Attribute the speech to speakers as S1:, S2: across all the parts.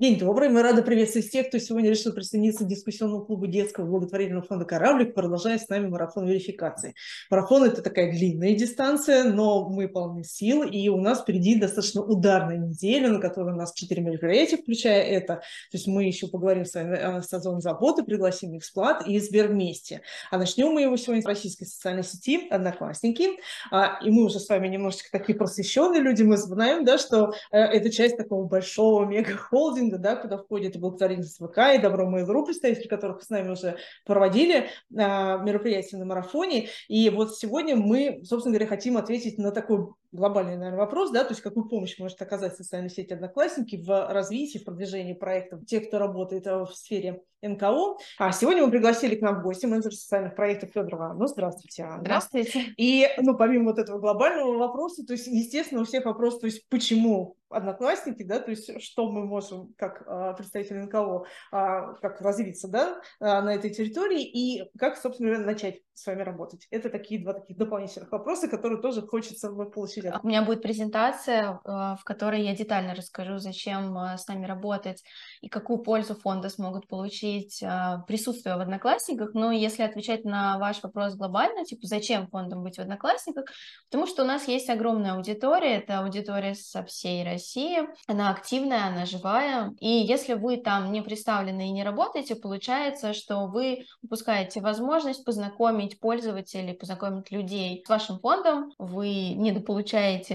S1: День добрый. Мы рады приветствовать тех, кто сегодня решил присоединиться к дискуссионному клубу детского благотворительного фонда «Кораблик», продолжая с нами марафон верификации. Марафон – это такая длинная дистанция, но мы полны сил, и у нас впереди достаточно ударная неделя, на которой у нас четыре мероприятия, включая это. То есть мы еще поговорим с вами о сезоне заботы, пригласим Эксплат и Сбер вместе. А начнем мы его сегодня с российской социальной сети «Одноклассники». А, и мы уже с вами немножечко такие просвещенные люди, мы знаем, да, что э, это часть такого большого мега-холдинга, холдинга, да, куда входит и благотворительность ВК, и Добро Mail.ru, представители которых с нами уже проводили а, мероприятия на марафоне. И вот сегодня мы, собственно говоря, хотим ответить на такой глобальный, наверное, вопрос, да, то есть какую помощь может оказать социальная сеть Одноклассники в развитии, в продвижении проектов тех, кто работает а, в сфере НКО. А сегодня мы пригласили к нам в гости менеджер социальных проектов Федорова Ну, здравствуйте, Анна.
S2: Здравствуйте.
S1: И, ну, помимо вот этого глобального вопроса, то есть, естественно, у всех вопрос, то есть, почему одноклассники, да, то есть что мы можем как а, представители НКО, а, как развиться, да, а, на этой территории и как, собственно говоря, начать с вами работать. Это такие два таких дополнительных вопроса, которые тоже хочется получить.
S2: У меня будет презентация, в которой я детально расскажу, зачем с нами работать и какую пользу фонда смогут получить присутствие в Одноклассниках. Но если отвечать на ваш вопрос глобально, типа, зачем фондам быть в Одноклассниках, потому что у нас есть огромная аудитория, это аудитория со всей России. Она активная, она живая. И если вы там не представлены и не работаете, получается, что вы упускаете возможность познакомить пользователей, познакомить людей с вашим фондом. Вы недополучаете,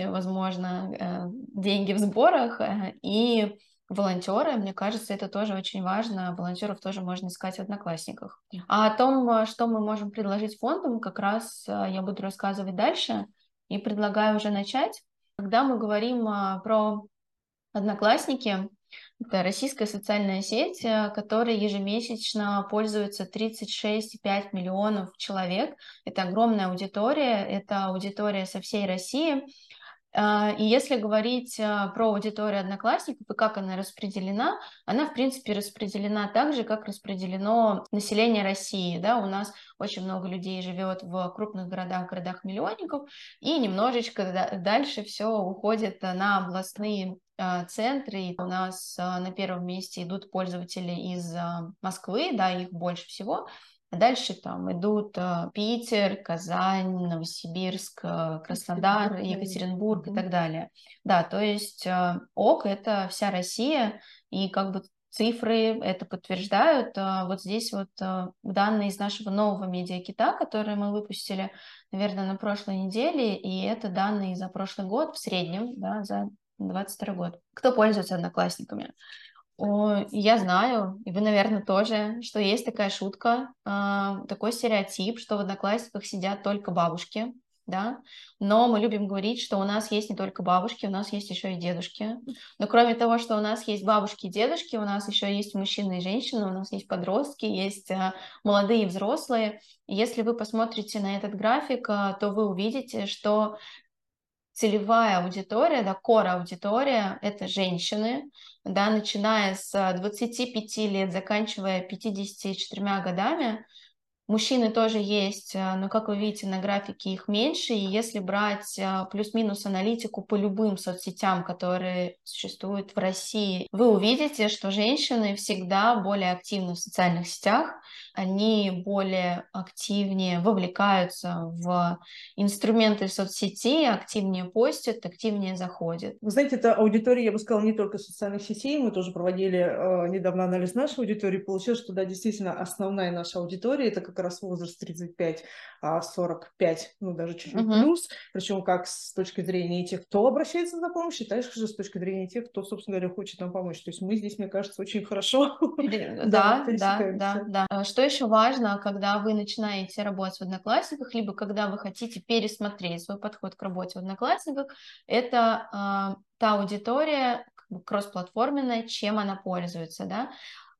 S2: возможно, э, деньги в сборах э, и волонтеры, мне кажется, это тоже очень важно. Волонтеров тоже можно искать в Одноклассниках. А о том, что мы можем предложить фондам, как раз э, я буду рассказывать дальше. И предлагаю уже начать. Когда мы говорим про Одноклассники, это российская социальная сеть, э, которой ежемесячно пользуется 36,5 миллионов человек. Это огромная аудитория, это аудитория со всей России. А, и если говорить а, про аудиторию одноклассников и как она распределена, она, в принципе, распределена так же, как распределено население России. Да? У нас очень много людей живет в крупных городах, городах-миллионников, и немножечко дальше все уходит на областные а, центры. И у нас на первом месте идут пользователи из Москвы, да, их больше всего. А дальше там идут э, Питер, Казань, Новосибирск, э, Краснодар, Екатеринбург и так далее. Да, то есть э, ОК – это вся Россия, и как бы цифры это подтверждают. Вот здесь вот данные из нашего нового медиакита, которые мы выпустили, наверное, на прошлой неделе, и это данные за прошлый год в среднем, да, за 22 год. Кто пользуется одноклассниками? Я знаю, и вы, наверное, тоже, что есть такая шутка, а, такой стереотип, что в одноклассниках сидят только бабушки, да, но мы любим говорить, что у нас есть не только бабушки, у нас есть еще и дедушки. Но кроме того, что у нас есть бабушки и дедушки, у нас еще есть мужчины и женщины, у нас есть подростки, есть а, молодые и взрослые. Если вы посмотрите на этот график, а, то вы увидите, что целевая аудитория, да, кора аудитория – это женщины, да, начиная с 25 лет, заканчивая 54 годами, Мужчины тоже есть, э, но, как вы видите, на графике их меньше. И если брать э, плюс-минус аналитику по любым соцсетям, которые существуют в России, вы увидите, что женщины всегда более активны в социальных сетях, они более активнее вовлекаются в инструменты соцсети, активнее постят, активнее заходят.
S1: Вы знаете, это аудитория, я бы сказала, не только социальных сетей. Мы тоже проводили э, недавно анализ нашей аудитории. Получилось, что, да, действительно, основная наша аудитория – это как раз возраст 35-45, а ну, даже чуть-чуть uh-huh. плюс. Причем как с точки зрения тех, кто обращается за помощью, так же с точки зрения тех, кто, собственно говоря, хочет нам помочь. То есть мы здесь, мне кажется, очень хорошо
S2: да, да, да, да. А что еще важно, когда вы начинаете работать в Одноклассниках, либо когда вы хотите пересмотреть свой подход к работе в Одноклассниках, это э, та аудитория кроссплатформенная, чем она пользуется, да.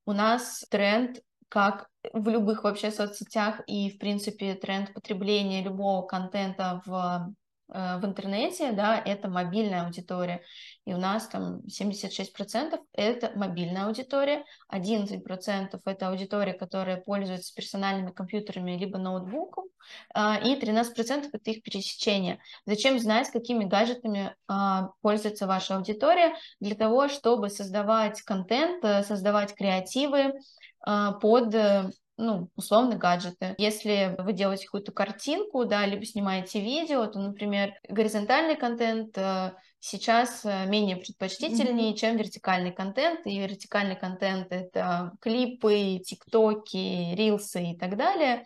S2: У нас тренд как в любых вообще соцсетях и, в принципе, тренд потребления любого контента в в интернете, да, это мобильная аудитория. И у нас там 76% это мобильная аудитория, 11% это аудитория, которая пользуется персональными компьютерами либо ноутбуком, а, и 13% это их пересечение. Зачем знать, какими гаджетами а, пользуется ваша аудитория? Для того, чтобы создавать контент, э, создавать креативы а, под э, ну, условно, гаджеты. Если вы делаете какую-то картинку, да, либо снимаете видео, то, например, горизонтальный контент э, сейчас менее предпочтительнее, mm-hmm. чем вертикальный контент. И вертикальный контент — это клипы, тиктоки, рилсы и так далее.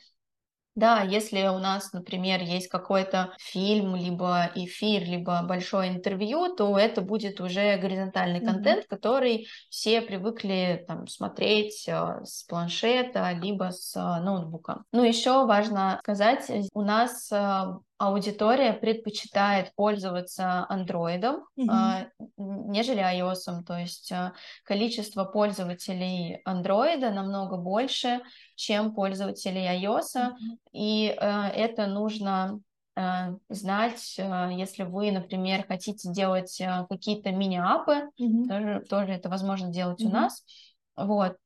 S2: Да, если у нас, например, есть какой-то фильм, либо эфир, либо большое интервью, то это будет уже горизонтальный mm-hmm. контент, который все привыкли там, смотреть э, с планшета, либо с э, ноутбука. Ну, еще важно сказать, у нас э, аудитория предпочитает пользоваться андроидом, mm-hmm. нежели iOS. То есть а, количество пользователей андроида намного больше, чем пользователей iOS. Mm-hmm. И а, это нужно знать, если вы, например, хотите делать какие-то мини-апы, mm-hmm. тоже, тоже это возможно делать mm-hmm. у нас. Вот.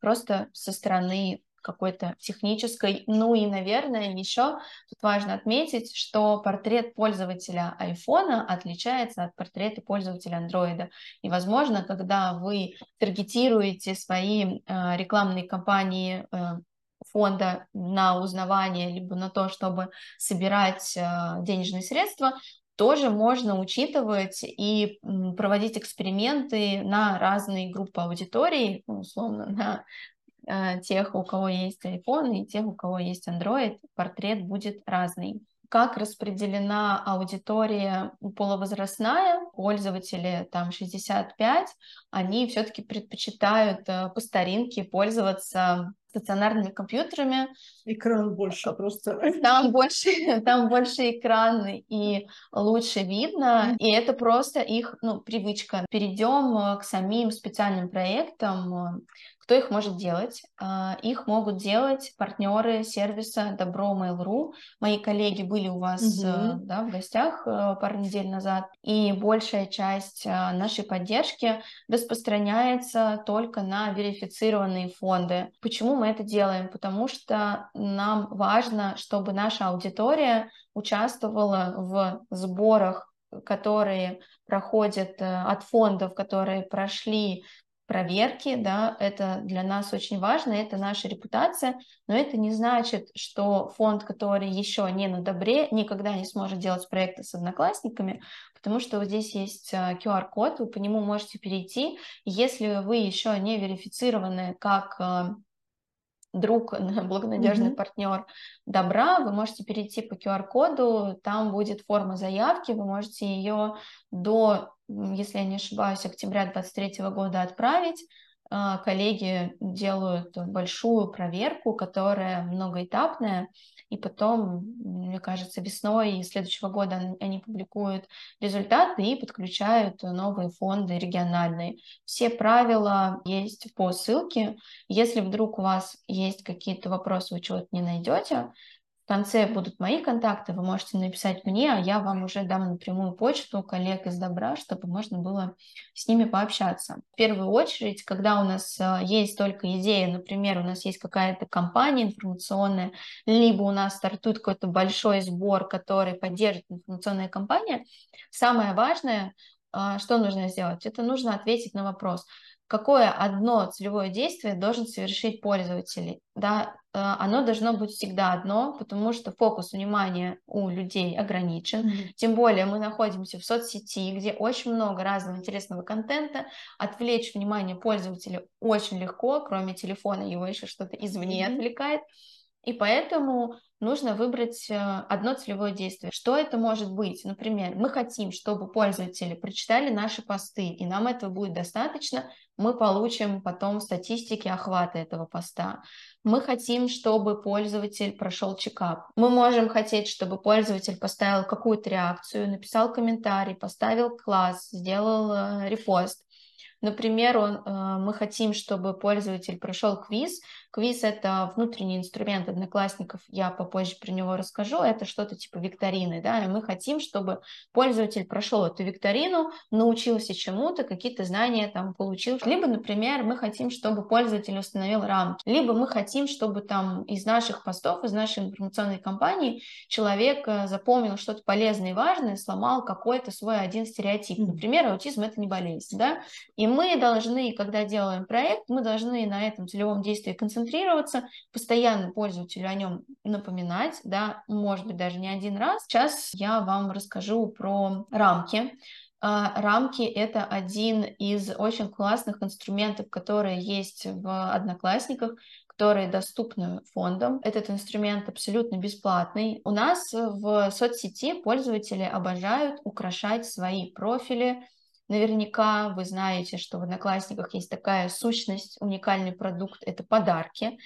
S2: Просто со стороны какой-то технической. Ну и, наверное, еще тут важно отметить, что портрет пользователя iPhone отличается от портрета пользователя Android. И, возможно, когда вы таргетируете свои э, рекламные кампании э, фонда на узнавание, либо на то, чтобы собирать э, денежные средства, тоже можно учитывать и проводить эксперименты на разные группы аудитории, ну, условно, на тех, у кого есть iPhone и тех, у кого есть Android, портрет будет разный. Как распределена аудитория половозрастная, пользователи там 65, они все-таки предпочитают э, по старинке пользоваться стационарными компьютерами.
S1: Экран больше просто.
S2: Там больше, там больше экран и лучше видно. И это просто их ну, привычка. Перейдем э, к самим специальным проектам. Кто их может делать? Их могут делать партнеры сервиса Добро Mail.ru. Мои коллеги были у вас угу. да, в гостях э, пару недель назад, и большая часть нашей поддержки распространяется только на верифицированные фонды. Почему мы это делаем? Потому что нам важно, чтобы наша аудитория участвовала в сборах которые проходят э, от фондов, которые прошли проверки, да, это для нас очень важно, это наша репутация, но это не значит, что фонд, который еще не на добре, никогда не сможет делать проекты с одноклассниками, потому что вот здесь есть QR-код, а, вы по нему можете перейти, если вы еще не верифицированы как а, друг, благонадежный mm-hmm. партнер добра, вы можете перейти по QR-коду, там будет форма заявки, вы можете ее до, если я не ошибаюсь, октября 2023 года отправить. А, коллеги делают большую проверку, которая многоэтапная, и потом, мне кажется, весной следующего года они публикуют результаты и подключают новые фонды региональные. Все правила есть по ссылке. Если вдруг у вас есть какие-то вопросы, вы чего-то не найдете, в конце будут мои контакты, вы можете написать мне, а я вам уже дам напрямую почту коллег из Добра, чтобы можно было с ними пообщаться. В первую очередь, когда у нас э, есть только идея, например, у нас есть какая-то компания информационная, либо у нас стартует какой-то большой сбор, который поддержит информационная компания, самое важное, э, что нужно сделать? Это нужно ответить на вопрос – какое одно целевое действие должен совершить пользователь. Да, э, оно должно быть всегда одно, потому что фокус внимания у людей ограничен. Mm-hmm. Тем более мы находимся в соцсети, где очень много разного интересного контента. Отвлечь внимание пользователя очень легко, кроме телефона его еще что-то извне mm-hmm. отвлекает. И поэтому нужно выбрать э, одно целевое действие. Что это может быть? Например, мы хотим, чтобы пользователи прочитали наши посты, и нам этого будет достаточно, мы получим потом статистики охвата этого поста. Мы хотим, чтобы пользователь прошел чекап. Мы можем хотеть, чтобы пользователь поставил какую-то реакцию, написал комментарий, поставил класс, сделал э, репост. Например, он, э, мы хотим, чтобы пользователь прошел квиз, Квиз — это внутренний инструмент одноклассников, я попозже про него расскажу, это что-то типа викторины, да, и мы хотим, чтобы пользователь прошел эту викторину, научился чему-то, какие-то знания там получил. Либо, например, мы хотим, чтобы пользователь установил рамки, либо мы хотим, чтобы там из наших постов, из нашей информационной кампании человек э, запомнил что-то полезное и важное, сломал какой-то свой один стереотип. Например, аутизм — это не болезнь, да, и мы должны, когда делаем проект, мы должны на этом целевом действии концентрироваться, постоянно пользователю о нем напоминать, да, может быть, даже не один раз. Сейчас я вам расскажу про рамки. А, рамки — это один из очень классных инструментов, которые есть в Одноклассниках, которые доступны фондам. Этот инструмент абсолютно бесплатный. У нас в соцсети пользователи обожают украшать свои профили Наверняка вы знаете, что в Одноклассниках есть такая сущность, уникальный продукт – это подарки.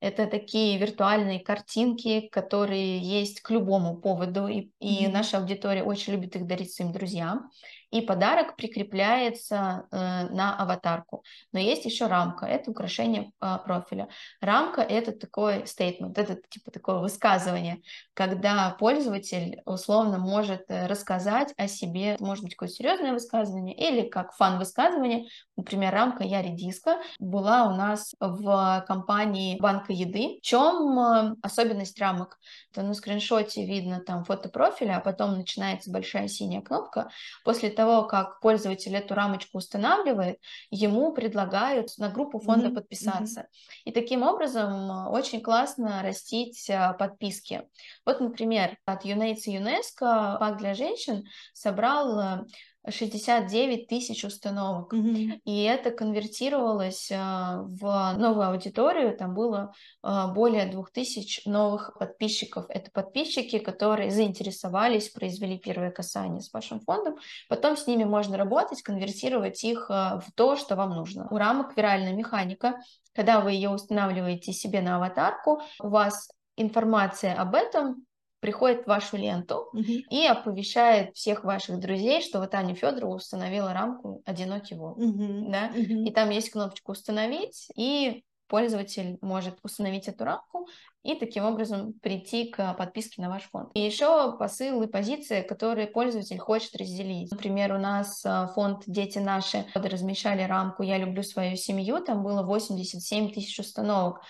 S2: Это такие виртуальные картинки, которые есть к любому поводу, и, и mm-hmm. наша аудитория очень любит их дарить своим друзьям и подарок прикрепляется э, на аватарку. Но есть еще рамка, это украшение э, профиля. Рамка это такой стейтмент, это типа такое высказывание, когда пользователь условно может э, рассказать о себе, может быть какое-то серьезное высказывание или как фан-высказывание, например, рамка «Я редиска» была у нас в компании банка еды. В чем э, особенность рамок? Это на скриншоте видно там фото профиля, а потом начинается большая синяя кнопка. После того, как пользователь эту рамочку устанавливает, ему предлагают на группу фонда mm-hmm. подписаться. Mm-hmm. И таким образом э, очень классно растить э, подписки. Вот, например, от UNAIDS и ЮНЕСКО пак для женщин собрал 69 тысяч установок. Mm-hmm. И это конвертировалось а, в новую аудиторию. Там было а, более 2000 новых подписчиков. Это подписчики, которые заинтересовались, произвели первое касание с вашим фондом. Потом с ними можно работать, конвертировать их а, в то, что вам нужно. У рамок виральная механика. Когда вы ее устанавливаете себе на аватарку, у вас информация об этом приходит в вашу ленту угу. и оповещает всех ваших друзей, что вот Аня Федорова установила рамку «Одинокий волк». Угу. Да? Угу. И там есть кнопочка «Установить», и пользователь может установить эту рамку и таким образом прийти к подписке на ваш фонд. И еще посыл и позиции, которые пользователь хочет разделить. Например, у нас а, фонд «Дети наши» размещали рамку «Я люблю свою семью», там было 87 тысяч установок.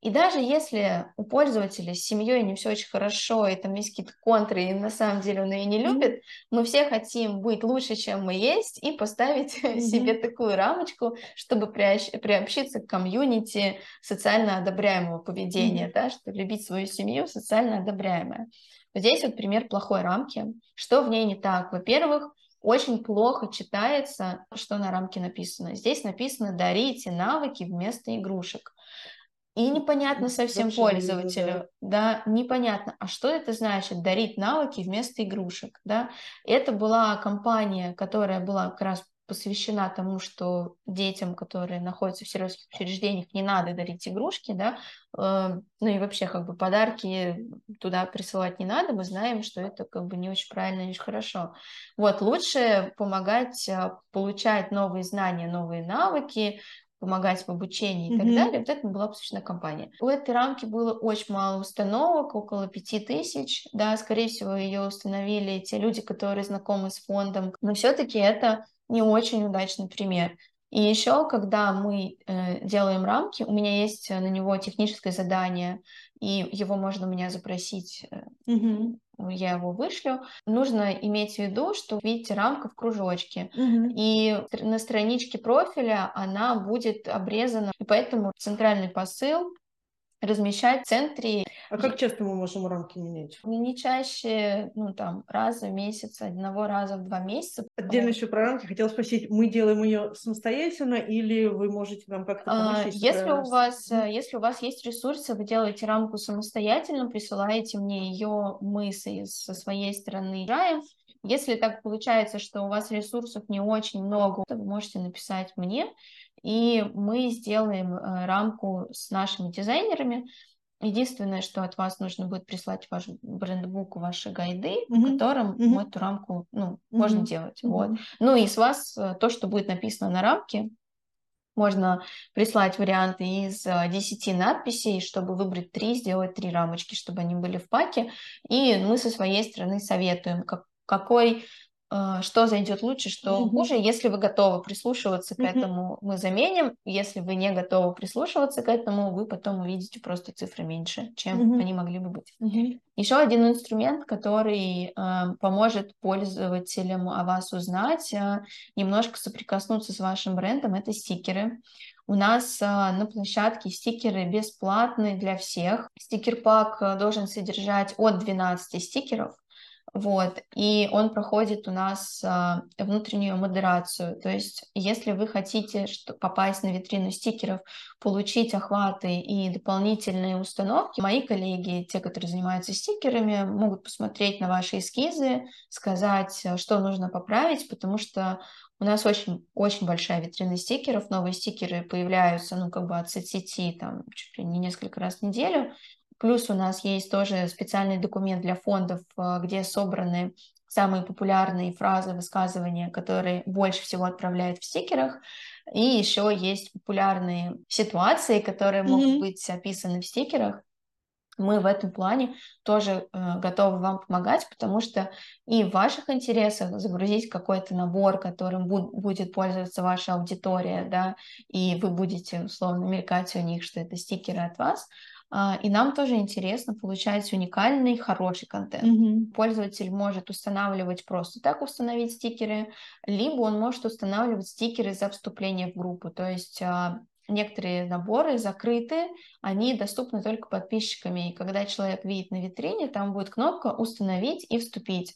S2: И даже если у пользователя с семьей не все очень хорошо, и там есть какие-то контры, и на самом деле он ее не любит, мы все хотим быть лучше, чем мы есть, и поставить mm-hmm. себе такую рамочку, чтобы приобщиться к комьюнити социально одобряемого поведения, mm-hmm. да, что любить свою семью социально одобряемое. здесь вот пример плохой рамки. Что в ней не так? Во-первых, очень плохо читается, что на рамке написано. Здесь написано «дарите навыки вместо игрушек». И непонятно совсем Вообще пользователю, да. да, непонятно, а что это значит, дарить навыки вместо игрушек, да. Это была компания, которая была как раз посвящена тому, что детям, которые находятся в сиротских учреждениях, не надо дарить игрушки, да, э, ну и вообще как бы подарки туда присылать не надо, мы знаем, что это как бы не очень правильно, не очень хорошо. Вот, лучше помогать а, получать новые знания, новые навыки, помогать в обучении и mm-hmm. так далее, вот это была посвящена компания. У этой рамки было очень мало установок, около пяти тысяч, да, скорее всего, ее установили те люди, которые знакомы с фондом, но все-таки это не очень удачный пример. И еще, когда мы э, делаем рамки, у меня есть на него техническое задание, и его можно у меня запросить mm-hmm я его вышлю. Нужно иметь в виду, что видите рамка в кружочке, угу. и на страничке профиля она будет обрезана, и поэтому центральный посыл размещать в центре.
S1: А как часто мы можем рамки менять?
S2: Не чаще, ну там, раз в месяц, одного раза в два месяца.
S1: Отдельно еще про рамки хотела спросить, мы делаем ее самостоятельно или вы можете нам как-то помочь?
S2: А, если, у вас, если у вас есть ресурсы, вы делаете рамку самостоятельно, присылаете мне ее, мы со своей стороны играем. Если так получается, что у вас ресурсов не очень много, то вы можете написать мне, и мы сделаем э, рамку с нашими дизайнерами. Единственное, что от вас нужно будет прислать ваш брендбук, ваши гайды, mm-hmm. по которым mm-hmm. мы эту рамку ну, mm-hmm. можно делать. Mm-hmm. Вот. Ну и с вас э, то, что будет написано на рамке, Можно прислать варианты из 10 надписей, чтобы выбрать 3, сделать 3 рамочки, чтобы они были в паке. И мы со своей стороны советуем, как, какой что зайдет лучше, что mm-hmm. хуже. Если вы готовы прислушиваться к mm-hmm. этому, мы заменим. Если вы не готовы прислушиваться к этому, вы потом увидите просто цифры меньше, чем mm-hmm. они могли бы быть. Mm-hmm. Еще один инструмент, который э, поможет пользователям о вас узнать, э, немножко соприкоснуться с вашим брендом, это стикеры. У нас а, на площадке стикеры бесплатные для всех. Стикер-пак должен содержать от 12 стикеров. Вот, и он проходит у нас а, внутреннюю модерацию. То есть, если вы хотите что, попасть на витрину стикеров, получить охваты и дополнительные установки, мои коллеги, те, которые занимаются стикерами, могут посмотреть на ваши эскизы, сказать, а, что нужно поправить, потому что у нас очень, очень большая витрина стикеров, новые стикеры появляются, ну, как бы от соцсети, там, чуть ли не несколько раз в неделю, Плюс у нас есть тоже специальный документ для фондов, э, где собраны самые популярные фразы, высказывания, которые больше всего отправляют в стикерах. И еще есть популярные ситуации, которые mm-hmm. могут быть описаны в стикерах. Мы в этом плане тоже э, готовы вам помогать, потому что и в ваших интересах загрузить какой-то набор, которым буд- будет пользоваться ваша аудитория, да, и вы будете условно мелькать у них, что это стикеры от вас, и нам тоже интересно получать уникальный, хороший контент. Mm-hmm. Пользователь может устанавливать просто так установить стикеры, либо он может устанавливать стикеры за вступление в группу. То есть а, некоторые наборы закрыты, они доступны только подписчиками. И когда человек видит на витрине, там будет кнопка «Установить» и «Вступить».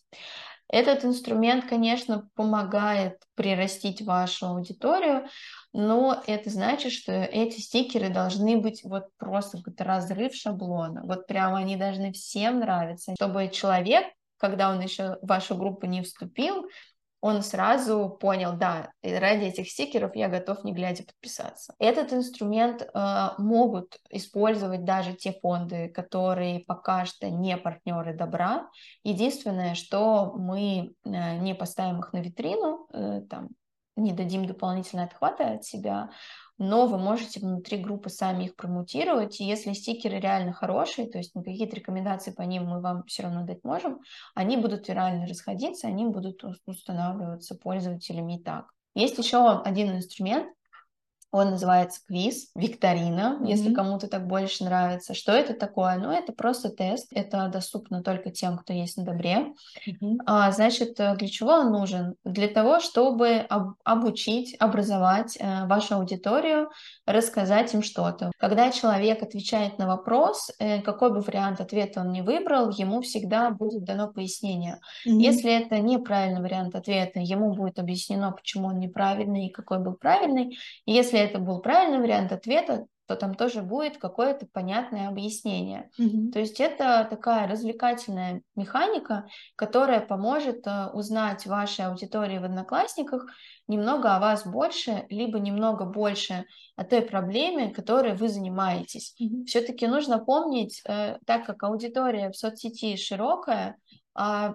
S2: Этот инструмент, конечно, помогает прирастить вашу аудиторию, но это значит, что эти стикеры должны быть вот просто какой-то разрыв шаблона. Вот прямо они должны всем нравиться, чтобы человек, когда он еще в вашу группу не вступил, он сразу понял, да, ради этих стикеров я готов не глядя подписаться. Этот инструмент э, могут использовать даже те фонды, которые пока что не партнеры добра. Единственное, что мы э, не поставим их на витрину, э, там, не дадим дополнительного отхвата от себя, но вы можете внутри группы сами их промутировать, и если стикеры реально хорошие, то есть какие-то рекомендации по ним мы вам все равно дать можем, они будут вирально расходиться, они будут устанавливаться пользователями и так. Есть еще один инструмент, он называется квиз, викторина, mm-hmm. если кому-то так больше нравится. Что это такое? Ну, это просто тест. Это доступно только тем, кто есть на добре. Mm-hmm. А, значит, э, для чего он нужен? Для того, чтобы об- обучить, образовать э, вашу аудиторию, рассказать им что-то. Когда человек отвечает на вопрос, э, какой бы вариант ответа он не выбрал, ему всегда будет дано пояснение. Mm-hmm. Если это неправильный вариант ответа, ему будет объяснено, почему он неправильный и какой был правильный. Если это был правильный вариант ответа, то там тоже будет какое-то понятное объяснение. Mm-hmm. То есть это такая развлекательная механика, которая поможет uh, узнать вашей аудитории в Одноклассниках немного о вас больше, либо немного больше о той проблеме, которой вы занимаетесь. Mm-hmm. Все-таки нужно помнить, uh, так как аудитория в соцсети широкая, uh,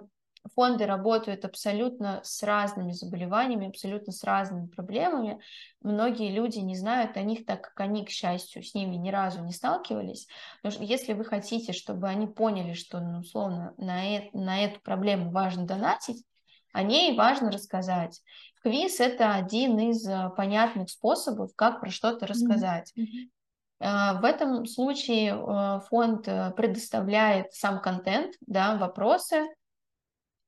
S2: фонды работают абсолютно с разными заболеваниями, абсолютно с разными проблемами. Многие люди не знают о них, так как они, к счастью, с ними ни разу не сталкивались. Но если вы хотите, чтобы они поняли, что, ну, условно, на, э на эту проблему важно донатить, о ней важно рассказать. Квиз — это один из э, понятных способов, как про что-то рассказать. Mm-hmm. В этом случае э, фонд предоставляет сам контент, да, вопросы,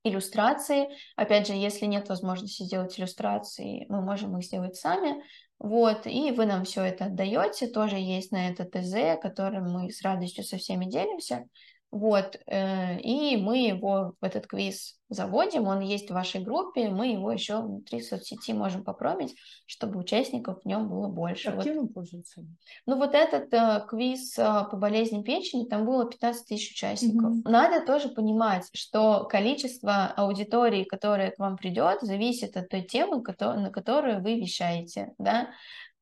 S2: иллюстрации. Опять же, если нет возможности сделать иллюстрации, мы можем их сделать сами. Вот, и вы нам все это отдаете. Тоже есть на это ТЗ, которым мы с радостью со всеми делимся. Вот, э, и мы его в этот квиз заводим, он есть в вашей группе, мы его еще внутри соцсети можем попробовать, чтобы участников в нем было больше.
S1: Активно вот. пользуются?
S2: Ну вот этот э, квиз э, по болезни печени, там было 15 тысяч участников. Mm-hmm. Надо тоже понимать, что количество аудитории, которая к вам придет, зависит от той темы, на которую вы вещаете, да.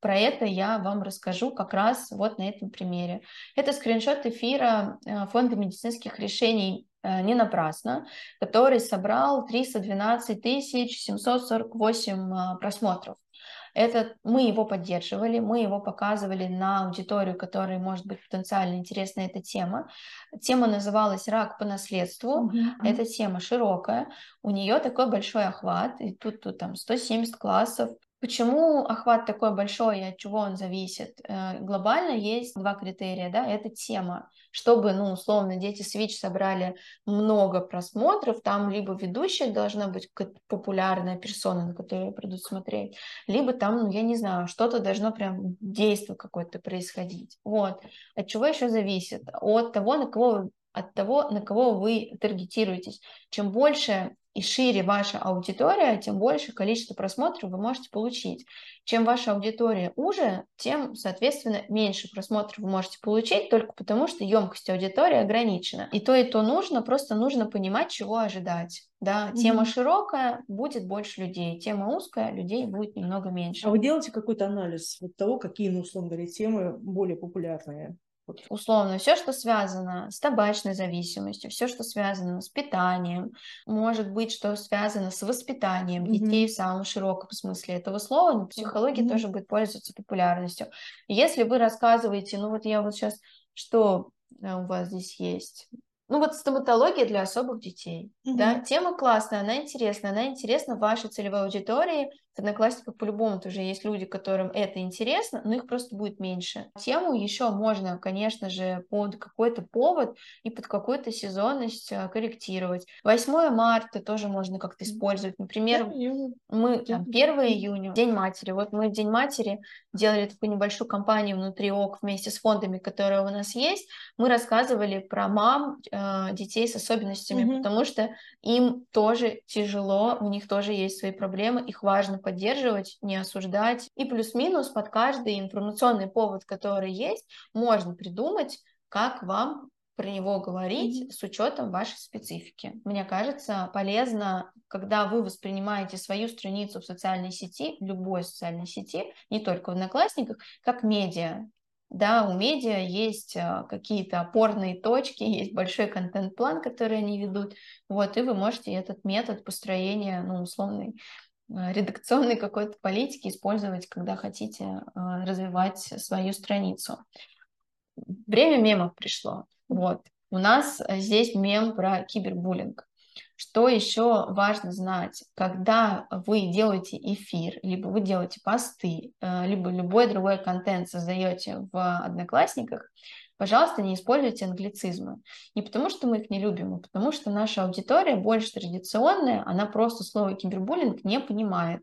S2: Про это я вам расскажу как раз вот на этом примере. Это скриншот эфира э, Фонда медицинских решений э, не напрасно, который собрал 312 748 э, просмотров. Это, мы его поддерживали, мы его показывали на аудиторию, которой может быть потенциально интересна эта тема. Тема называлась «Рак по наследству». Mm-hmm. Эта тема широкая, у нее такой большой охват, и тут, тут там 170 классов, Почему охват такой большой и от чего он зависит? Э, глобально есть два критерия, да, это тема. Чтобы, ну, условно, дети Switch собрали много просмотров, там либо ведущая должна быть популярная персона, на которую придут смотреть, либо там, ну, я не знаю, что-то должно прям действие какое-то происходить. Вот. От чего еще зависит? От того, на кого от того, на кого вы таргетируетесь. Чем больше и шире ваша аудитория, тем больше количество просмотров вы можете получить. Чем ваша аудитория уже, тем, соответственно, меньше просмотров вы можете получить, только потому что емкость аудитории ограничена. И то, и то нужно, просто нужно понимать, чего ожидать. Да, mm-hmm. тема широкая, будет больше людей, тема узкая, людей будет немного меньше.
S1: А вы делаете какой-то анализ вот того, какие, ну, условно говоря, темы более популярные?
S2: Условно, все, что связано с табачной зависимостью, все, что связано с питанием, может быть, что связано с воспитанием mm-hmm. детей в самом широком смысле этого слова, но психология mm-hmm. тоже будет пользоваться популярностью. Если вы рассказываете, ну вот я вот сейчас, что э, у вас здесь есть? Ну вот стоматология для особых детей, mm-hmm. да, тема классная, она интересная, она интересна вашей целевой аудитории, в Одноклассниках по-любому тоже есть люди, которым это интересно, но их просто будет меньше. Тему еще можно, конечно же, под какой-то повод и под какую-то сезонность а, корректировать. 8 марта тоже можно как-то использовать. Например, мы там, 1 июня, День матери. Вот мы в День матери делали такую небольшую кампанию внутри ОК вместе с фондами, которые у нас есть. Мы рассказывали про мам э, детей с особенностями, mm-hmm. потому что им тоже тяжело, у них тоже есть свои проблемы, их важно поддерживать, не осуждать. И плюс-минус под каждый информационный повод, который есть, можно придумать, как вам про него говорить mm-hmm. с учетом вашей специфики. Мне кажется, полезно, когда вы воспринимаете свою страницу в социальной сети, любой социальной сети, не только в Одноклассниках, как медиа. Да, у медиа есть а, какие-то опорные точки, есть большой контент-план, который они ведут. Вот, и вы можете этот метод построения, ну, условный, Э, редакционной какой-то политики использовать, когда хотите э, развивать свою страницу. Время мемов пришло. Вот. У нас здесь мем про кибербуллинг. Что еще важно знать, когда вы делаете эфир, либо вы делаете посты, э, либо любой другой контент создаете в Одноклассниках, пожалуйста, не используйте англицизмы. Не потому, что мы их не любим, а потому что наша аудитория больше традиционная, она просто слово кибербуллинг не понимает.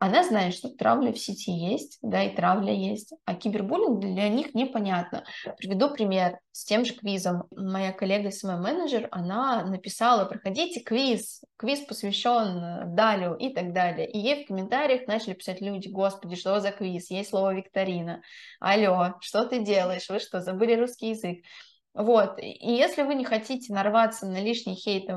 S2: Она знает, что травля в сети есть, да, и травля есть, а кибербуллинг для них непонятно. Приведу пример с тем же квизом. Моя коллега СММ-менеджер, она написала, проходите квиз, квиз посвящен э, Далю и так далее. И ей в комментариях начали писать люди, господи, что за квиз, есть слово викторина. Алло, что ты делаешь, вы что, забыли русский язык? Вот, и если вы не хотите нарваться на лишний хейт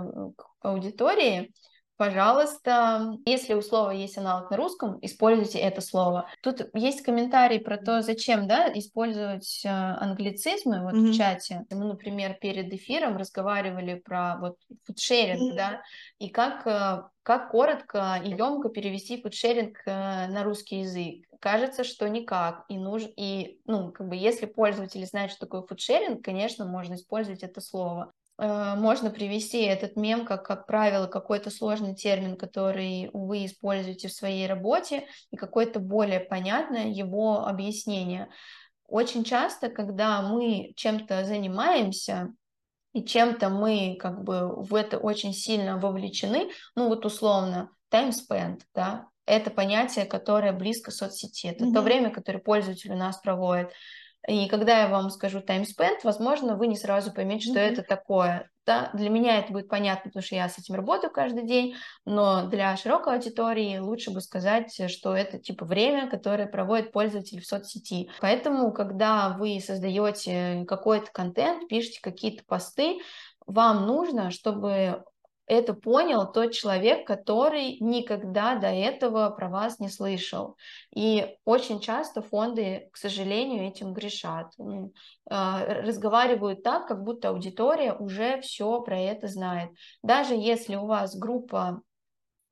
S2: аудитории, пожалуйста, если у слова есть аналог на русском, используйте это слово. Тут есть комментарий про то, зачем да, использовать э, англицизмы вот mm-hmm. в чате. Мы, например, перед эфиром разговаривали про вот фудшеринг, mm-hmm. да, и как, э, как коротко и емко перевести фудшеринг э, на русский язык. Кажется, что никак. И нужно, и, ну, как бы, если пользователи знают, что такое фудшеринг, конечно, можно использовать это слово. Э, можно привести этот мем как, как правило, какой-то сложный термин, который вы используете в своей работе, и какое-то более понятное его объяснение. Очень часто, когда мы чем-то занимаемся, и чем-то мы как бы в это очень сильно вовлечены, ну вот условно, time spent, да, это понятие, которое близко соцсети, это mm-hmm. то время, которое пользователь у нас проводит. И когда я вам скажу time spent, возможно, вы не сразу поймете, что mm-hmm. это такое. Да? Для меня это будет понятно, потому что я с этим работаю каждый день, но для широкой аудитории лучше бы сказать, что это типа время, которое проводит пользователь в соцсети. Поэтому, когда вы создаете какой-то контент, пишете какие-то посты, вам нужно, чтобы это понял тот человек, который никогда до этого про вас не слышал. И очень часто фонды, к сожалению, этим грешат. А, разговаривают так, как будто аудитория уже все про это знает. Даже если у вас группа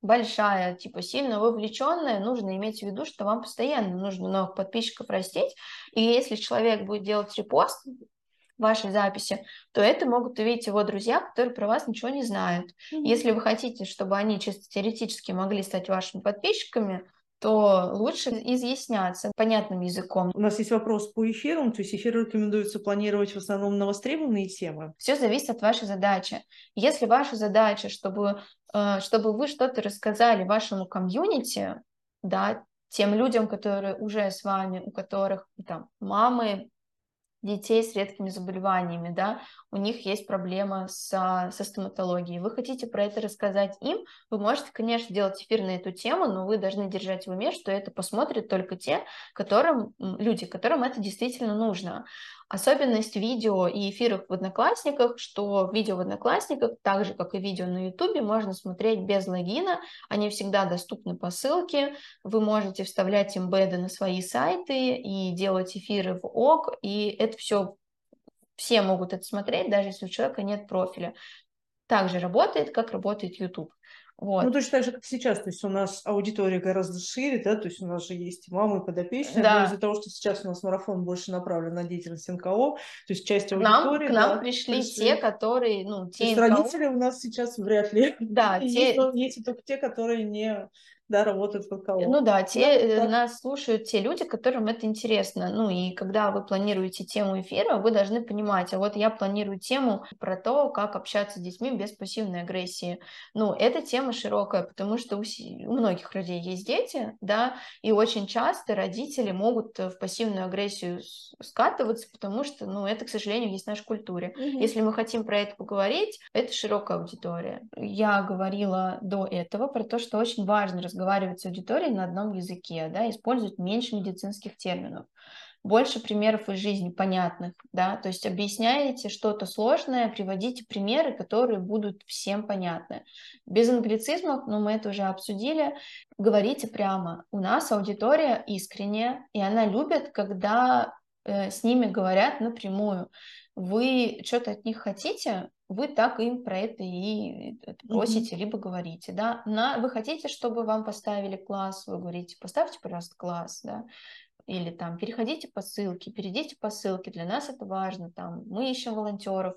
S2: большая, типа сильно вовлеченная, нужно иметь в виду, что вам постоянно нужно новых подписчиков растить. И если человек будет делать репост вашей записи, то это могут увидеть его друзья, которые про вас ничего не знают. Mm-hmm. Если вы хотите, чтобы они чисто теоретически могли стать вашими подписчиками, то лучше изъясняться понятным языком.
S1: У нас есть вопрос по эфирам, то есть эфиры рекомендуется планировать в основном на востребованные темы?
S2: Все зависит от вашей задачи. Если ваша задача, чтобы, э, чтобы вы что-то рассказали вашему комьюнити, да, тем людям, которые уже с вами, у которых там мамы, детей с редкими заболеваниями, да, у них есть проблема со, со стоматологией. Вы хотите про это рассказать им, вы можете, конечно, делать эфир на эту тему, но вы должны держать в уме, что это посмотрят только те, которым, люди, которым это действительно нужно. Особенность видео и эфиров в Одноклассниках, что видео в Одноклассниках, так же, как и видео на Ютубе, можно смотреть без логина, они всегда доступны по ссылке, вы можете вставлять имбеды на свои сайты и делать эфиры в ОК, и это все все могут это смотреть, даже если у человека нет профиля. Также работает, как работает YouTube.
S1: Вот. Ну, точно так же, как сейчас. То есть у нас аудитория гораздо шире, да, то есть у нас же есть мамы подопечные, да. но из-за того, что сейчас у нас марафон больше направлен на деятельность НКО, то есть часть аудитории...
S2: К нам, к нам да, пришли, пришли те, которые, ну,
S1: те То есть НКО... родители у нас сейчас вряд ли.
S2: Да, те...
S1: Есть, есть только те, которые не да, работают в НКО.
S2: Ну да, те, да, нас слушают те люди, которым это интересно. Ну и когда вы планируете тему эфира, вы должны понимать, а вот я планирую тему про то, как общаться с детьми без пассивной агрессии. Ну, эта тема широкая, потому что у, у многих людей есть дети, да, и очень часто родители могут в пассивную агрессию скатываться, потому что, ну, это, к сожалению, есть в нашей культуре. Угу. Если мы хотим про это поговорить, это широкая аудитория. Я говорила до этого про то, что очень важно разговаривать разговаривать с аудиторией на одном языке, да, использовать меньше медицинских терминов, больше примеров из жизни понятных, да, то есть объясняете что-то сложное, приводите примеры, которые будут всем понятны. Без англицизмов, но мы это уже обсудили, говорите прямо. У нас аудитория искренняя, и она любит, когда э, с ними говорят напрямую. Вы что-то от них хотите, вы так им про это и просите, mm-hmm. либо говорите, да. На, вы хотите, чтобы вам поставили класс, вы говорите, поставьте, пожалуйста, класс, да, или там переходите по ссылке, перейдите по ссылке, для нас это важно, там мы ищем волонтеров,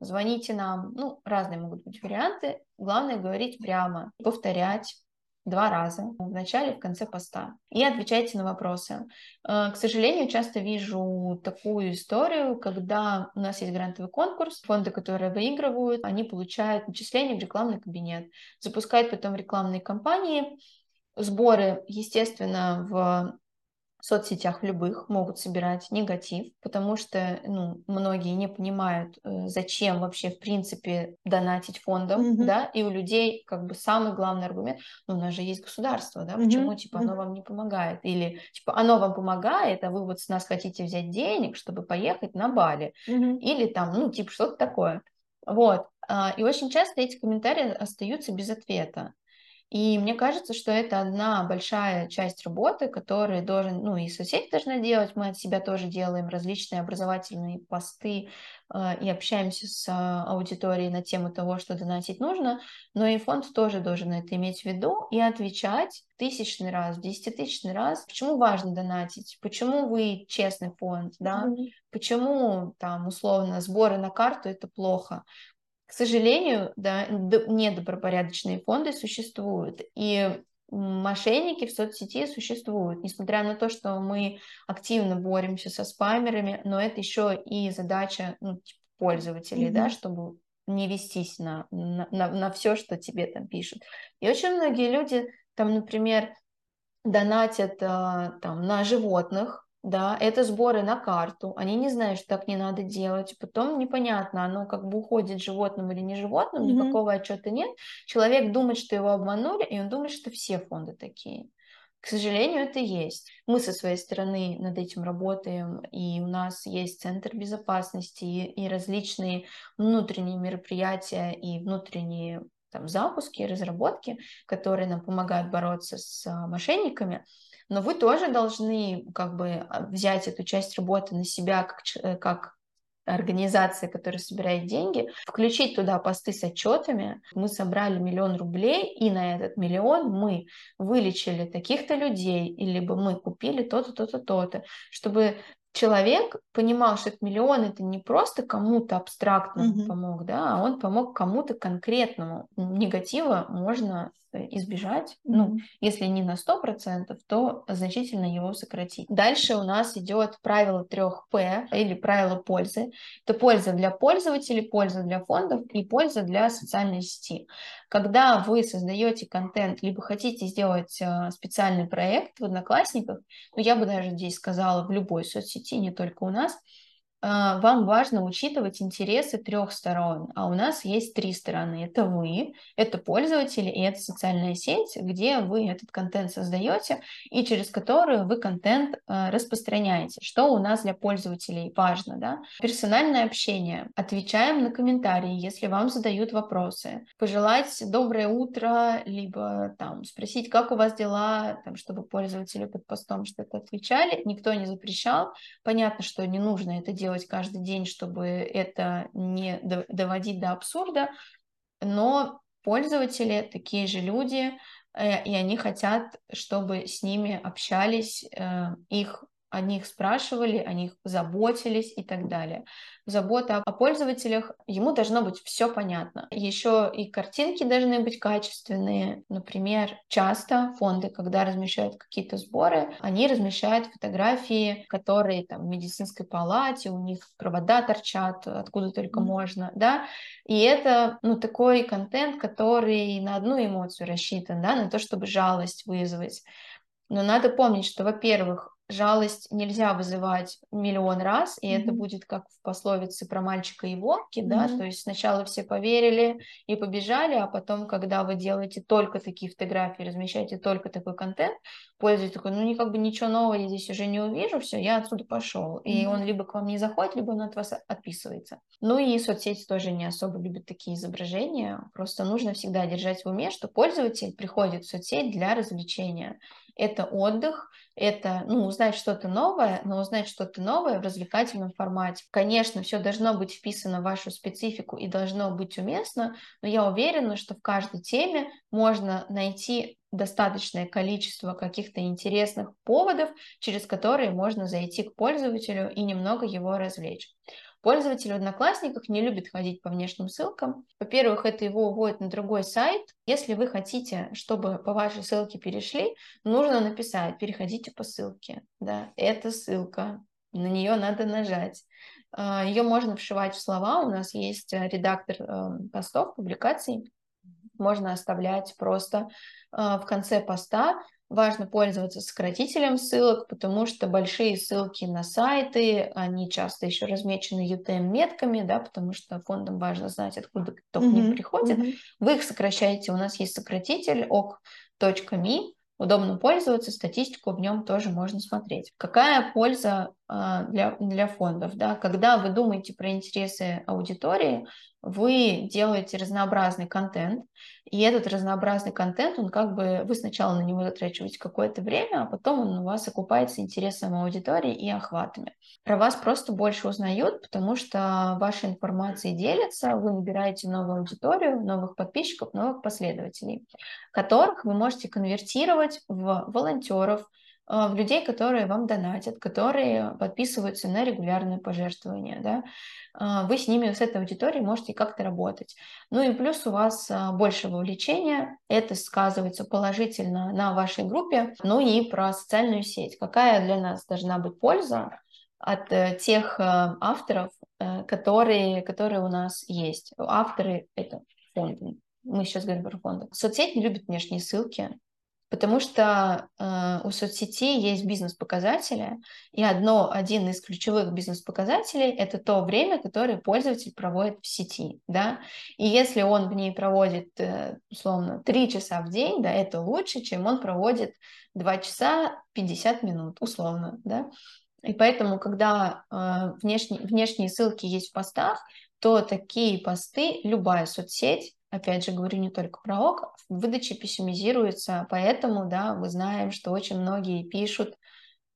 S2: звоните нам, ну, разные могут быть варианты, главное говорить прямо, повторять, два раза, в начале и в конце поста, и отвечайте на вопросы. Э, к сожалению, часто вижу такую историю, когда у нас есть грантовый конкурс, фонды, которые выигрывают, они получают начисление в рекламный кабинет, запускают потом рекламные кампании, сборы, естественно, в соцсетях любых могут собирать негатив, потому что ну, многие не понимают, э, зачем вообще в принципе донатить фондам, mm-hmm. да, и у людей как бы самый главный аргумент, ну у нас же есть государство, да, почему mm-hmm. типа оно вам не помогает, или типа оно вам помогает, а вы вот с нас хотите взять денег, чтобы поехать на Бали, mm-hmm. или там, ну типа что-то такое. Вот. А, и очень часто эти комментарии остаются без ответа. И мне кажется, что это одна большая часть работы, которую должен, ну и соцсети должна делать, мы от себя тоже делаем различные образовательные посты э, и общаемся с э, аудиторией на тему того, что донатить нужно, но и фонд тоже должен это иметь в виду и отвечать тысячный раз, десятитысячный раз, почему важно донатить, почему вы честный фонд, да, mm-hmm. почему там условно сборы на карту это плохо, к сожалению, да, недобропорядочные фонды существуют, и мошенники в соцсети существуют, несмотря на то, что мы активно боремся со спамерами, но это еще и задача ну, типа, пользователей, mm-hmm. да, чтобы не вестись на, на, на, на все, что тебе там пишут. И очень многие люди там, например, донатят а, там на животных, да, это сборы на карту, они не знают, что так не надо делать, потом непонятно, оно как бы уходит животным или не животным, mm-hmm. никакого отчета нет, человек думает, что его обманули, и он думает, что все фонды такие. К сожалению, это есть. Мы со своей стороны над этим работаем, и у нас есть Центр безопасности и, и различные внутренние мероприятия и внутренние там, запуски, разработки, которые нам помогают бороться с а, мошенниками но вы тоже должны как бы а, взять эту часть работы на себя как, э, как организация, которая собирает деньги, включить туда посты с отчетами. Мы собрали миллион рублей, и на этот миллион мы вылечили таких-то людей, либо мы купили то-то, то-то, то-то, чтобы человек понимал, что этот миллион это не просто кому-то абстрактно mm-hmm. помог, да, а он помог кому-то конкретному. Негатива можно избежать, mm-hmm. ну, если не на 100%, то значительно его сократить. Дальше у нас идет правило 3П или правило пользы. Это польза для пользователей, польза для фондов и польза для социальной сети. Когда вы создаете контент, либо хотите сделать э, специальный проект в Одноклассниках, ну, я бы даже здесь сказала в любой соцсети, не только у нас, а, вам важно учитывать интересы трех сторон, а у нас есть три стороны. Это вы, это пользователи и это социальная сеть, где вы этот контент создаете и через которую вы контент а, распространяете. Что у нас для пользователей важно? Да? Персональное общение. Отвечаем на комментарии, если вам задают вопросы. Пожелать доброе утро, либо там спросить, как у вас дела, там, чтобы пользователи под постом что-то отвечали. Никто не запрещал. Понятно, что не нужно это делать делать каждый день, чтобы это не доводить до абсурда, но пользователи такие же люди, э, и они хотят, чтобы с ними общались, э, их о них спрашивали, о них заботились и так далее. Забота о пользователях, ему должно быть все понятно. Еще и картинки должны быть качественные. Например, часто фонды, когда размещают какие-то сборы, они размещают фотографии, которые там в медицинской палате, у них провода торчат, откуда только mm-hmm. можно, да. И это, ну, такой контент, который на одну эмоцию рассчитан, да, на то, чтобы жалость вызвать. Но надо помнить, что, во-первых, жалость нельзя вызывать миллион раз, и mm-hmm. это будет как в пословице про мальчика и волки, mm-hmm. да, то есть сначала все поверили и побежали, а потом, когда вы делаете только такие фотографии, размещаете только такой контент, пользователь такой, ну, как бы ничего нового я здесь уже не увижу, все, я отсюда пошел. Mm-hmm. И он либо к вам не заходит, либо он от вас отписывается. Ну и соцсети тоже не особо любят такие изображения, просто нужно всегда держать в уме, что пользователь приходит в соцсеть для развлечения. Это отдых, это ну, узнать что-то новое, но узнать что-то новое в развлекательном формате. Конечно, все должно быть вписано в вашу специфику и должно быть уместно, но я уверена, что в каждой теме можно найти достаточное количество каких-то интересных поводов, через которые можно зайти к пользователю и немного его развлечь. Пользователь в Одноклассниках не любит ходить по внешним ссылкам. Во-первых, это его уводит на другой сайт. Если вы хотите, чтобы по вашей ссылке перешли, нужно написать «переходите по ссылке». Да, это ссылка, на нее надо нажать. А, Ее можно вшивать в слова. У нас есть э, редактор эм, постов, публикаций. Можно оставлять просто э, в конце поста Важно пользоваться сократителем ссылок, потому что большие ссылки на сайты, они часто еще размечены UTM-метками, да, потому что фондам важно знать, откуда кто к ним приходит. Mm-hmm. Вы их сокращаете, у нас есть сократитель ok.me, удобно пользоваться, статистику в нем тоже можно смотреть. Какая польза для, для фондов? Да? Когда вы думаете про интересы аудитории, вы делаете разнообразный контент, и этот разнообразный контент, он как бы, вы сначала на него затрачиваете какое-то время, а потом он у вас окупается интересом аудитории и охватами. Про вас просто больше узнают, потому что ваша информация делится, вы набираете новую аудиторию, новых подписчиков, новых последователей, которых вы можете конвертировать в волонтеров, а, в людей, которые вам донатят, которые подписываются на регулярные пожертвования, да, а, вы с ними, с этой аудиторией можете как-то работать. Ну и плюс у вас а, больше вовлечения, это сказывается положительно на вашей группе, ну и про социальную сеть. Какая для нас должна быть польза от э, тех авторов, э, которые, которые у нас есть. Авторы — это фонды. Мы сейчас говорим про фонды. Соцсеть не любит внешние ссылки, Потому что э, у соцсети есть бизнес-показатели, и одно, один из ключевых бизнес-показателей – это то время, которое пользователь проводит в сети. Да? И если он в ней проводит, э, условно, 3 часа в день, да, это лучше, чем он проводит 2 часа 50 минут, условно. Да? И поэтому, когда э, внешние, внешние ссылки есть в постах, то такие посты любая соцсеть опять же говорю не только про ок, выдача пессимизируется, поэтому, да, мы знаем, что очень многие пишут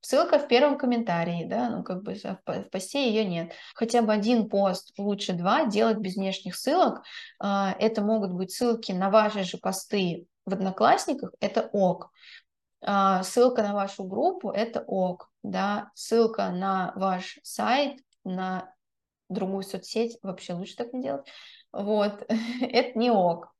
S2: Ссылка в первом комментарии, да, ну как бы в посте ее нет. Хотя бы один пост, лучше два, делать без внешних ссылок. А, это могут быть ссылки на ваши же посты в Одноклассниках, это ок. А, ссылка на вашу группу, это ок, да. Ссылка на ваш сайт, на другую соцсеть, вообще лучше так не делать. Вот, это не ок.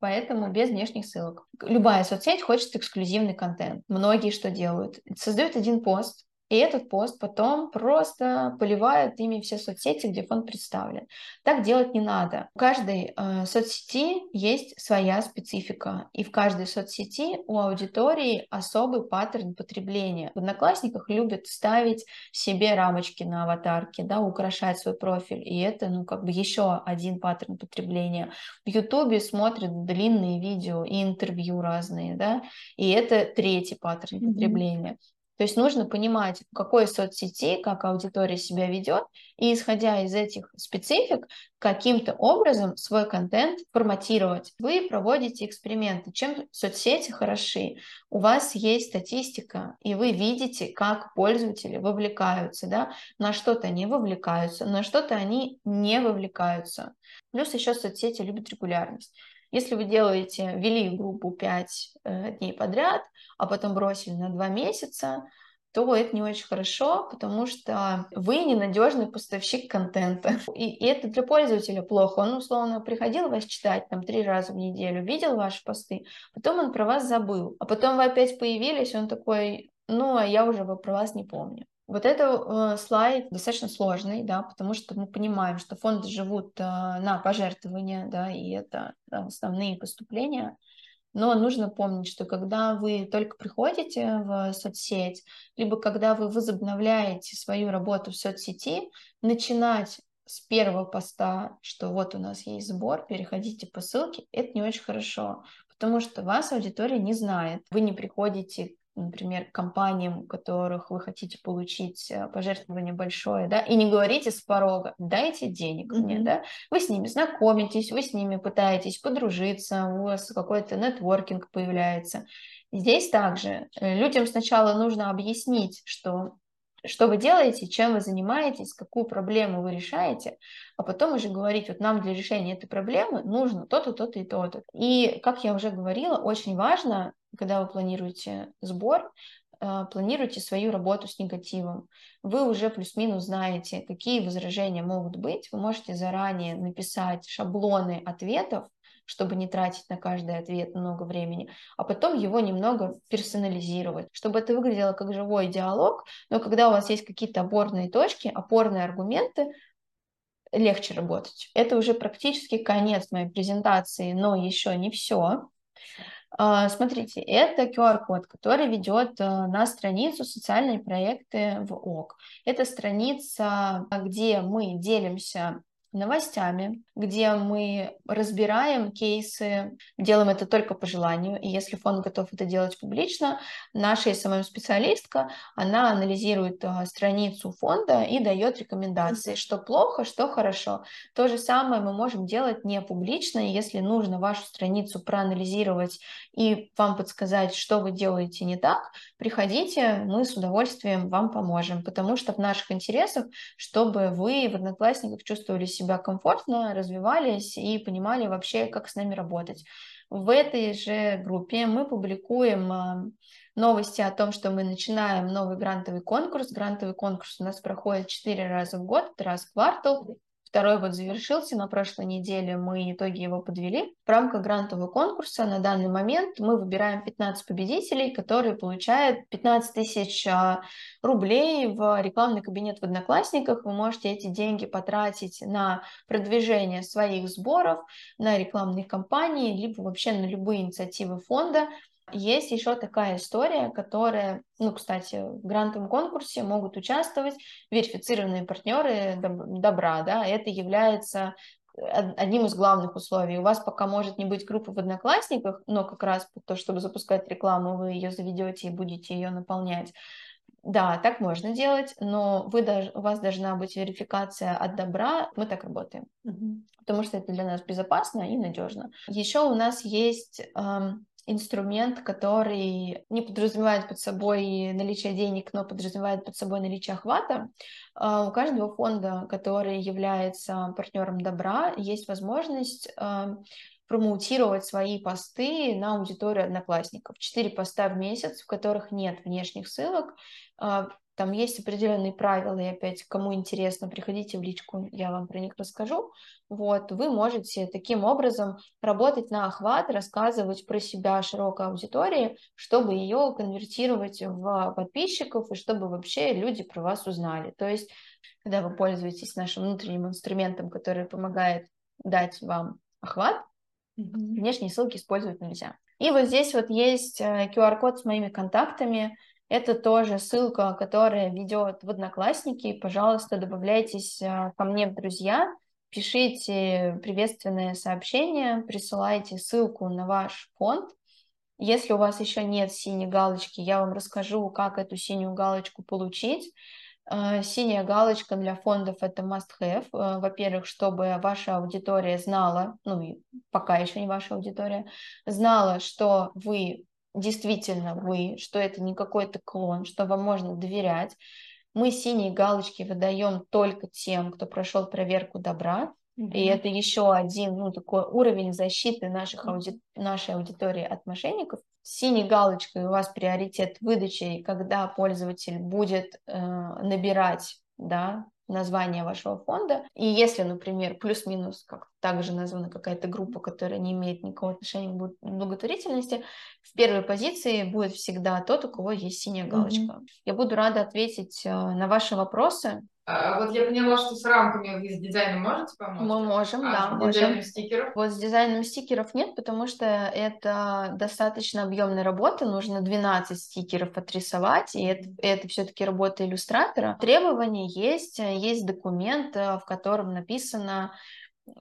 S2: Поэтому без внешних ссылок. Любая соцсеть хочет эксклюзивный контент. Многие что делают? Создают один пост, и этот пост потом просто поливают ими все соцсети, где фонд представлен. Так делать не надо. У каждой э, соцсети есть своя специфика. И в каждой соцсети у аудитории особый паттерн потребления. В Одноклассниках любят ставить себе рамочки на аватарке, да, украшать свой профиль. И это, ну, как бы еще один паттерн потребления. В Ютубе смотрят длинные видео и интервью разные, да, и это третий паттерн mm-hmm. потребления. То есть нужно понимать, в какой соцсети, как аудитория себя ведет, и исходя из этих специфик, каким-то образом свой контент форматировать. Вы проводите эксперименты. Чем соцсети хороши? У вас есть статистика, и вы видите, как пользователи вовлекаются, да? на что-то они вовлекаются, на что-то они не вовлекаются. Плюс еще соцсети любят регулярность. Если вы делаете, ввели группу 5 э, дней подряд, а потом бросили на 2 месяца, то это не очень хорошо, потому что вы ненадежный поставщик контента. И, и это для пользователя плохо. Он, условно, приходил вас читать там три раза в неделю, видел ваши посты, потом он про вас забыл. А потом вы опять появились, он такой, ну, а я уже про вас не помню. Вот это э, слайд достаточно сложный, да, потому что мы понимаем, что фонды живут э, на пожертвования, да, и это да, основные поступления. Но нужно помнить, что когда вы только приходите в соцсеть, либо когда вы возобновляете свою работу в соцсети, начинать с первого поста, что вот у нас есть сбор, переходите по ссылке, это не очень хорошо, потому что вас аудитория не знает. Вы не приходите например, компаниям, у которых вы хотите получить э, пожертвование большое, да, и не говорите с порога, дайте денег mm-hmm. мне, да, вы с ними знакомитесь, вы с ними пытаетесь подружиться, у вас какой-то нетворкинг появляется. Здесь также э, людям сначала нужно объяснить, что что вы делаете, чем вы занимаетесь, какую проблему вы решаете, а потом уже говорить, вот нам для решения этой проблемы нужно то-то, то-то и то-то. И, как я уже говорила, очень важно, когда вы планируете сбор, э, планируйте свою работу с негативом. Вы уже плюс-минус знаете, какие возражения могут быть. Вы можете заранее написать шаблоны ответов, чтобы не тратить на каждый ответ много времени, а потом его немного персонализировать, чтобы это выглядело как живой диалог, но когда у вас есть какие-то опорные точки, опорные аргументы, легче работать. Это уже практически конец моей презентации, но еще не все. А, смотрите, это QR-код, который ведет э, на страницу «Социальные проекты в ОК». Это страница, где мы делимся новостями, где мы разбираем кейсы, делаем это только по желанию, и если фонд готов это делать публично, наша СММ-специалистка, она анализирует а, страницу фонда и дает рекомендации, что плохо, что хорошо. То же самое мы можем делать не публично, если нужно вашу страницу проанализировать и вам подсказать, что вы делаете не так, приходите, мы с удовольствием вам поможем, потому что в наших интересах, чтобы вы в Одноклассниках чувствовали себя комфортно, развивались и понимали вообще, как с нами работать. В этой же группе мы публикуем а, новости о том, что мы начинаем новый грантовый конкурс. Грантовый конкурс у нас проходит 4 раза в год, раз в квартал. Второй вот завершился на прошлой неделе, мы итоги его подвели. В рамках грантового конкурса на данный момент мы выбираем 15 победителей, которые получают 15 тысяч а, рублей в рекламный кабинет в Одноклассниках. Вы можете эти деньги потратить на продвижение своих сборов, на рекламные кампании, либо вообще на любые инициативы фонда. Есть еще такая история, которая, ну, кстати, в грантовом конкурсе могут участвовать верифицированные партнеры добра, да, это является одним из главных условий. У вас пока может не быть группы в Одноклассниках, но как раз то, чтобы запускать рекламу, вы ее заведете и будете ее наполнять. Да, так можно делать, но вы, у вас должна быть верификация от добра. Мы так работаем, угу. потому что это для нас безопасно и надежно. Еще у нас есть эм, инструмент, который не подразумевает под собой наличие денег, но подразумевает под собой наличие охвата. А, у каждого фонда, который является партнером добра, есть возможность а, промоутировать свои посты на аудиторию одноклассников. Четыре поста в месяц, в которых нет внешних ссылок. Там есть определенные правила, и опять, кому интересно, приходите в личку, я вам про них расскажу. Вот, вы можете таким образом работать на охват, рассказывать про себя широкой аудитории, чтобы ее конвертировать в подписчиков и чтобы вообще люди про вас узнали. То есть, когда вы пользуетесь нашим внутренним инструментом, который помогает дать вам охват, внешние ссылки использовать нельзя. И вот здесь вот есть QR-код э, с моими контактами, это тоже ссылка, которая ведет в Одноклассники. Пожалуйста, добавляйтесь э, ко мне в друзья, пишите приветственное сообщение, присылайте ссылку на ваш фонд. Если у вас еще нет синей галочки, я вам расскажу, как эту синюю галочку получить. Э, синяя галочка для фондов это must-have. Э, во-первых, чтобы ваша аудитория знала, ну и пока еще не ваша аудитория, знала, что вы действительно вы, что это не какой-то клон, что вам можно доверять. Мы синие галочки выдаем только тем, кто прошел проверку добра. Mm-hmm. И это еще один ну, такой уровень защиты наших ауди... нашей аудитории от мошенников. Синей галочкой у вас приоритет выдачи, когда пользователь будет э, набирать да, название вашего фонда. И если, например, плюс-минус, как также названа какая-то группа, которая не имеет никакого отношения к благотворительности, в первой позиции будет всегда тот, у кого есть синяя галочка. Mm-hmm. Я буду рада ответить э, на ваши вопросы.
S3: А, вот я поняла, что с рамками вы с дизайном можете помочь?
S2: Мы можем, а, да.
S3: С можем. дизайном стикеров?
S2: Вот с дизайном стикеров нет, потому что это достаточно объемная работа, нужно 12 стикеров отрисовать, и это, это все-таки работа иллюстратора. Требования есть, есть документ, э, в котором написано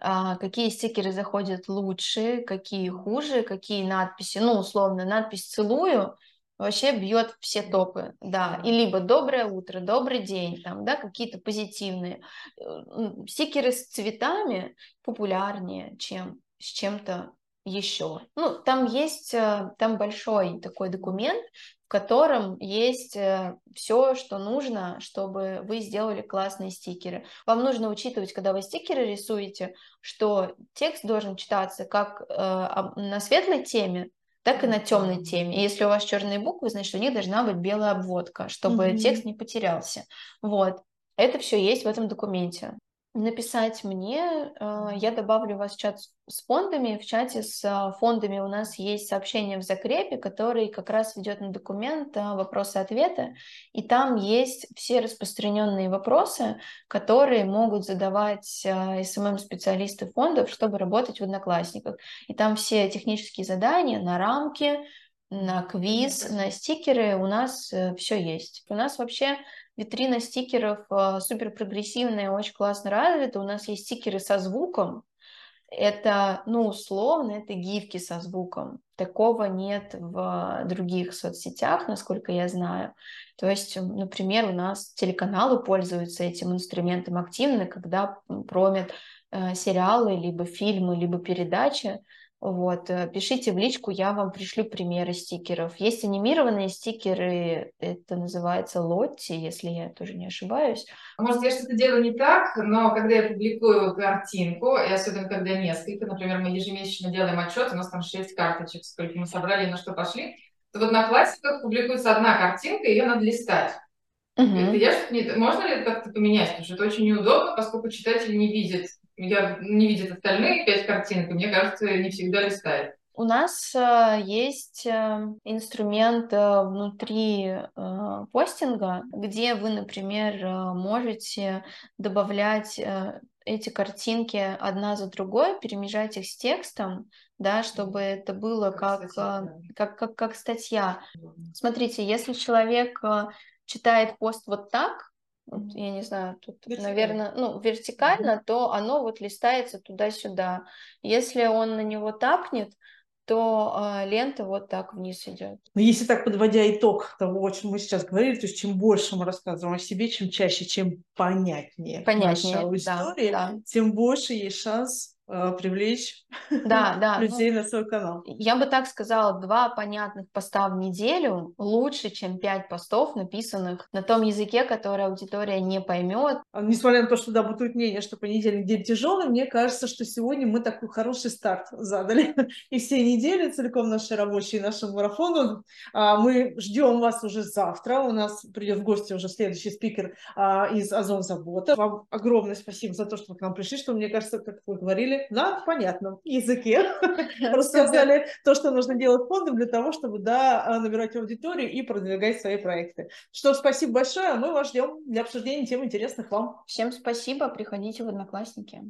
S2: а, какие стикеры заходят лучше, какие хуже, какие надписи, ну, условно, надпись «целую», вообще бьет все топы, да, и либо доброе утро, добрый день, там, да, какие-то позитивные. Э, стикеры с цветами популярнее, чем с чем-то еще. Ну, там есть, э, там большой такой документ, в котором есть э, все, что нужно, чтобы вы сделали классные стикеры. Вам нужно учитывать, когда вы стикеры рисуете, что текст должен читаться как на светлой теме, так и на темной теме. И если у вас черные буквы, значит, у них должна быть белая обводка, чтобы mm-hmm. текст не потерялся. Вот. Это все есть в этом документе написать мне. Э, я добавлю вас в чат с фондами. В чате с а, фондами у нас есть сообщение в закрепе, который как раз ведет на документ а, вопросы-ответы. И там есть все распространенные вопросы, которые могут задавать СММ-специалисты фондов, чтобы работать в Одноклассниках. И там все технические задания на рамки, на квиз, на стикеры у нас э, все есть. У нас вообще витрина стикеров э, супер прогрессивная, очень классно развита. У нас есть стикеры со звуком. Это, ну, условно, это гифки со звуком. Такого нет в других соцсетях, насколько я знаю. То есть, например, у нас телеканалы пользуются этим инструментом активно, когда промят э, сериалы, либо фильмы, либо передачи. Вот, э, пишите в личку, я вам пришлю примеры стикеров. Есть анимированные стикеры, это называется лотти, если я тоже не ошибаюсь.
S3: Может, я что-то делаю не так, но когда я публикую картинку, и особенно когда несколько, например, мы ежемесячно делаем отчет, у нас там шесть карточек, сколько мы собрали и на что пошли, то в Одноклассниках публикуется одна картинка, ее надо листать. Угу. Это я, можно ли это как-то поменять? Потому что это очень неудобно, поскольку читатель не видит я не видит остальные пять картинок, и мне кажется, не всегда листает.
S2: У нас э, есть э, инструмент э, внутри постинга, где вы, например, можете добавлять эти картинки одна за другой, перемежать их с текстом, да, чтобы это было как, как, статья. как, как, как статья. Смотрите, если человек читает пост вот так, вот, я не знаю, тут, вертикально. наверное, ну, вертикально, mm-hmm. то оно вот листается туда-сюда. Если он на него тапнет, то а, лента вот так вниз идет.
S1: Но если так подводя итог того, о чем мы сейчас говорили, то есть чем больше мы рассказываем о себе, чем чаще, чем понятнее, понятнее наша аудитория, да, да. тем больше есть шанс э, привлечь
S2: да, да,
S1: людей ну, на свой канал.
S2: Я бы так сказала, два понятных поста в неделю лучше, чем пять постов, написанных на том языке, который аудитория не поймет.
S1: А, несмотря на то, что да, бытует мнение, что понедельник день тяжелый, мне кажется, что сегодня мы такой хороший старт задали. И все недели целиком наши рабочие, нашему марафону. А, мы ждем вас уже завтра. У нас придет в гости уже следующий спикер а, из Озон Забота. Вам огромное спасибо за то, что вы к нам пришли, что, мне кажется, как вы говорили, на понятном языке рассказали то, что нужно делать фондом для того, чтобы, да, набирать аудиторию и продвигать свои проекты. Что, спасибо большое, а мы вас ждем для обсуждения тем интересных вам.
S2: Всем спасибо, приходите в Одноклассники.